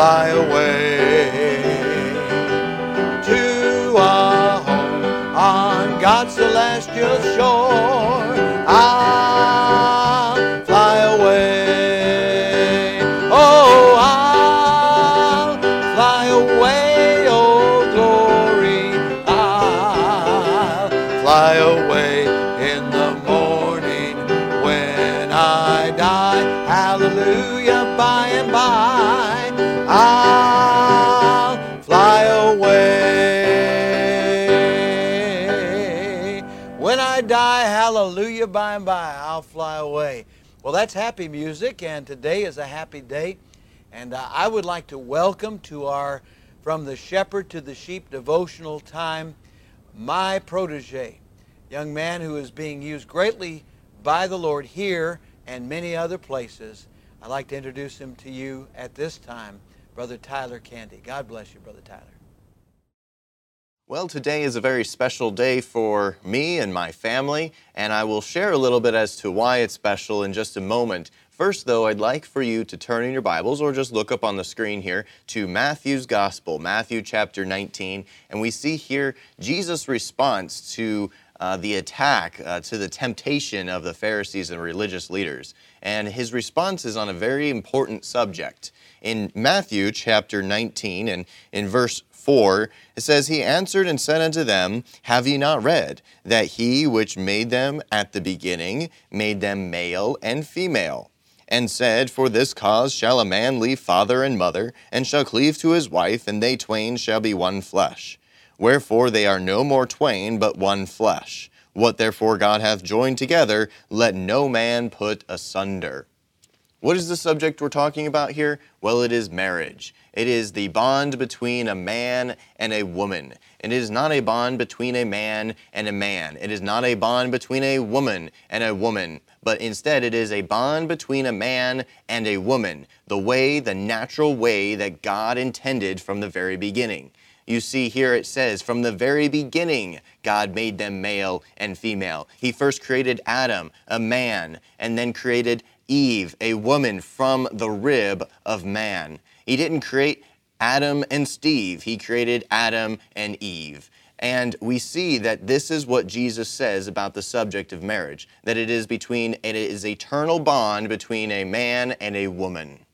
fly away to a home on God's celestial shore. Hallelujah, by and by, I'll fly away. Well, that's happy music, and today is a happy day. And uh, I would like to welcome to our From the Shepherd to the Sheep devotional time my protege, young man who is being used greatly by the Lord here and many other places. I'd like to introduce him to you at this time, Brother Tyler Candy. God bless you, Brother Tyler. Well, today is a very special day for me and my family, and I will share a little bit as to why it's special in just a moment. First, though, I'd like for you to turn in your Bibles or just look up on the screen here to Matthew's Gospel, Matthew chapter 19, and we see here Jesus' response to uh, the attack, uh, to the temptation of the Pharisees and religious leaders. And his response is on a very important subject. In Matthew chapter 19 and in verse 4, it says, He answered and said unto them, Have ye not read that he which made them at the beginning made them male and female? And said, For this cause shall a man leave father and mother, and shall cleave to his wife, and they twain shall be one flesh. Wherefore they are no more twain, but one flesh. What therefore God hath joined together, let no man put asunder. What is the subject we're talking about here? Well, it is marriage. It is the bond between a man and a woman. It is not a bond between a man and a man. It is not a bond between a woman and a woman. But instead, it is a bond between a man and a woman, the way, the natural way that God intended from the very beginning. You see here it says, from the very beginning, God made them male and female. He first created Adam, a man, and then created Eve, a woman from the rib of man. He didn't create Adam and Steve, he created Adam and Eve. And we see that this is what Jesus says about the subject of marriage that it is between it is eternal bond between a man and a woman.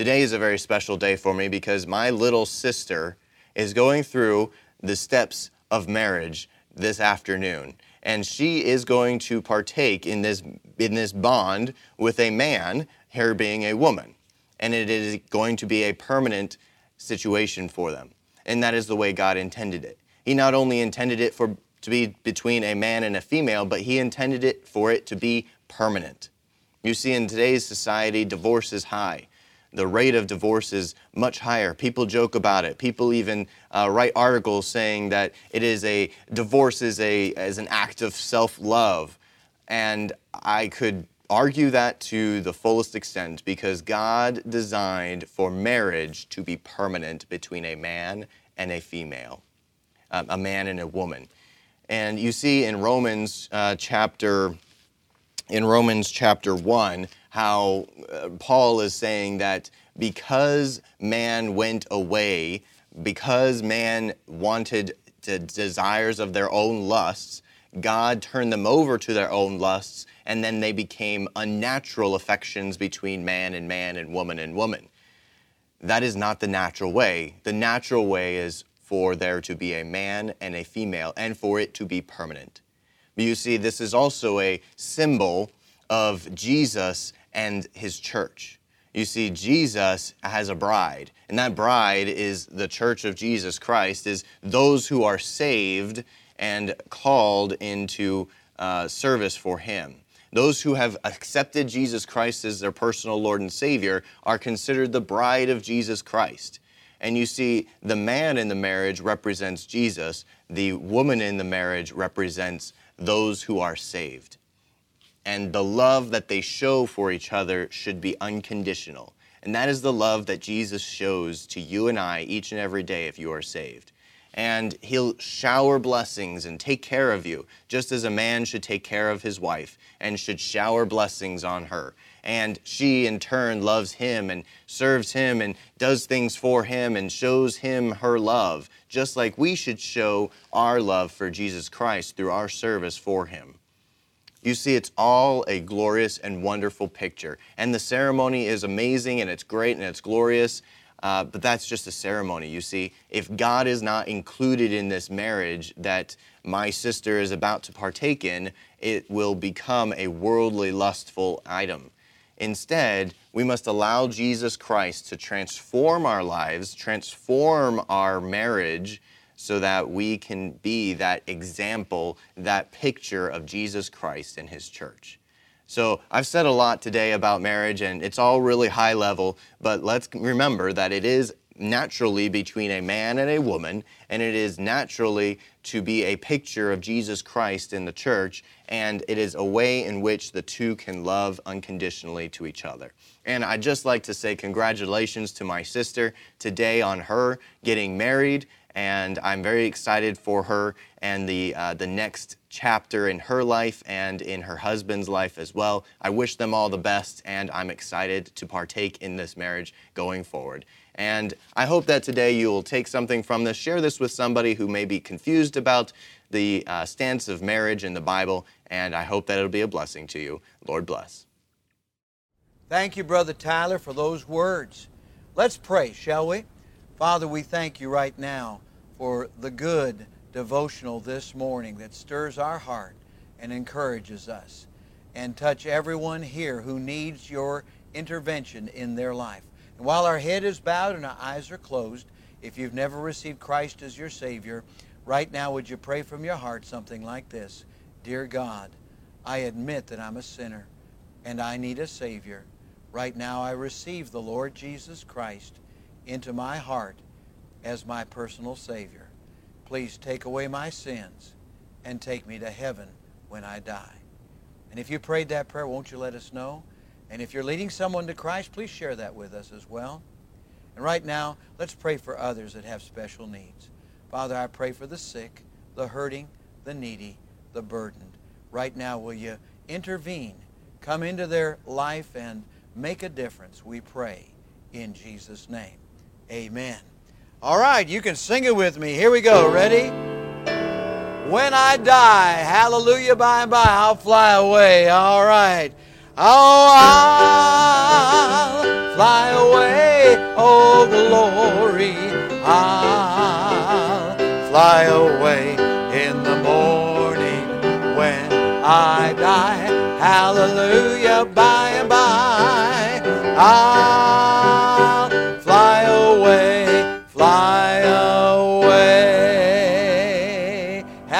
Today is a very special day for me because my little sister is going through the steps of marriage this afternoon and she is going to partake in this in this bond with a man, her being a woman. And it is going to be a permanent situation for them. And that is the way God intended it. He not only intended it for to be between a man and a female, but he intended it for it to be permanent. You see, in today's society, divorce is high the rate of divorce is much higher. People joke about it. People even uh, write articles saying that it is a divorce is a is an act of self-love, and I could argue that to the fullest extent because God designed for marriage to be permanent between a man and a female, um, a man and a woman. And you see in Romans uh, chapter in Romans chapter 1 how uh, Paul is saying that because man went away, because man wanted the desires of their own lusts, God turned them over to their own lusts, and then they became unnatural affections between man and man and woman and woman. That is not the natural way. The natural way is for there to be a man and a female, and for it to be permanent. You see, this is also a symbol of Jesus and his church. You see, Jesus has a bride, and that bride is the church of Jesus Christ, is those who are saved and called into uh, service for him. Those who have accepted Jesus Christ as their personal Lord and Savior are considered the bride of Jesus Christ. And you see, the man in the marriage represents Jesus, the woman in the marriage represents those who are saved and the love that they show for each other should be unconditional. And that is the love that Jesus shows to you and I each and every day if you are saved. and he'll shower blessings and take care of you, just as a man should take care of his wife and should shower blessings on her. And she, in turn, loves him and serves him and does things for him and shows him her love, just like we should show our love for Jesus Christ through our service for him. You see, it's all a glorious and wonderful picture. And the ceremony is amazing and it's great and it's glorious. Uh, but that's just a ceremony. You see, if God is not included in this marriage that my sister is about to partake in, it will become a worldly, lustful item. Instead, we must allow Jesus Christ to transform our lives, transform our marriage, so that we can be that example, that picture of Jesus Christ and His church. So I've said a lot today about marriage, and it's all really high level, but let's remember that it is naturally between a man and a woman, and it is naturally to be a picture of Jesus Christ in the church, and it is a way in which the two can love unconditionally to each other. And I'd just like to say congratulations to my sister today on her getting married and I'm very excited for her and the, uh, the next chapter in her life and in her husband's life as well. I wish them all the best, and I'm excited to partake in this marriage going forward. And I hope that today you will take something from this, share this with somebody who may be confused about the uh, stance of marriage in the Bible, and I hope that it'll be a blessing to you. Lord bless. Thank you, Brother Tyler, for those words. Let's pray, shall we? Father, we thank you right now for the good devotional this morning that stirs our heart and encourages us. And touch everyone here who needs your intervention in their life. And while our head is bowed and our eyes are closed, if you've never received Christ as your Savior, right now would you pray from your heart something like this Dear God, I admit that I'm a sinner and I need a Savior. Right now I receive the Lord Jesus Christ into my heart as my personal Savior. Please take away my sins and take me to heaven when I die. And if you prayed that prayer, won't you let us know? And if you're leading someone to Christ, please share that with us as well. And right now, let's pray for others that have special needs. Father, I pray for the sick, the hurting, the needy, the burdened. Right now, will you intervene, come into their life, and make a difference? We pray in Jesus' name. Amen. All right, you can sing it with me. Here we go. Ready? When I die, hallelujah, by and by, I'll fly away. All right. Oh, I'll fly away. Oh, glory. I'll fly away in the morning when I die. Hallelujah, by and by. I'll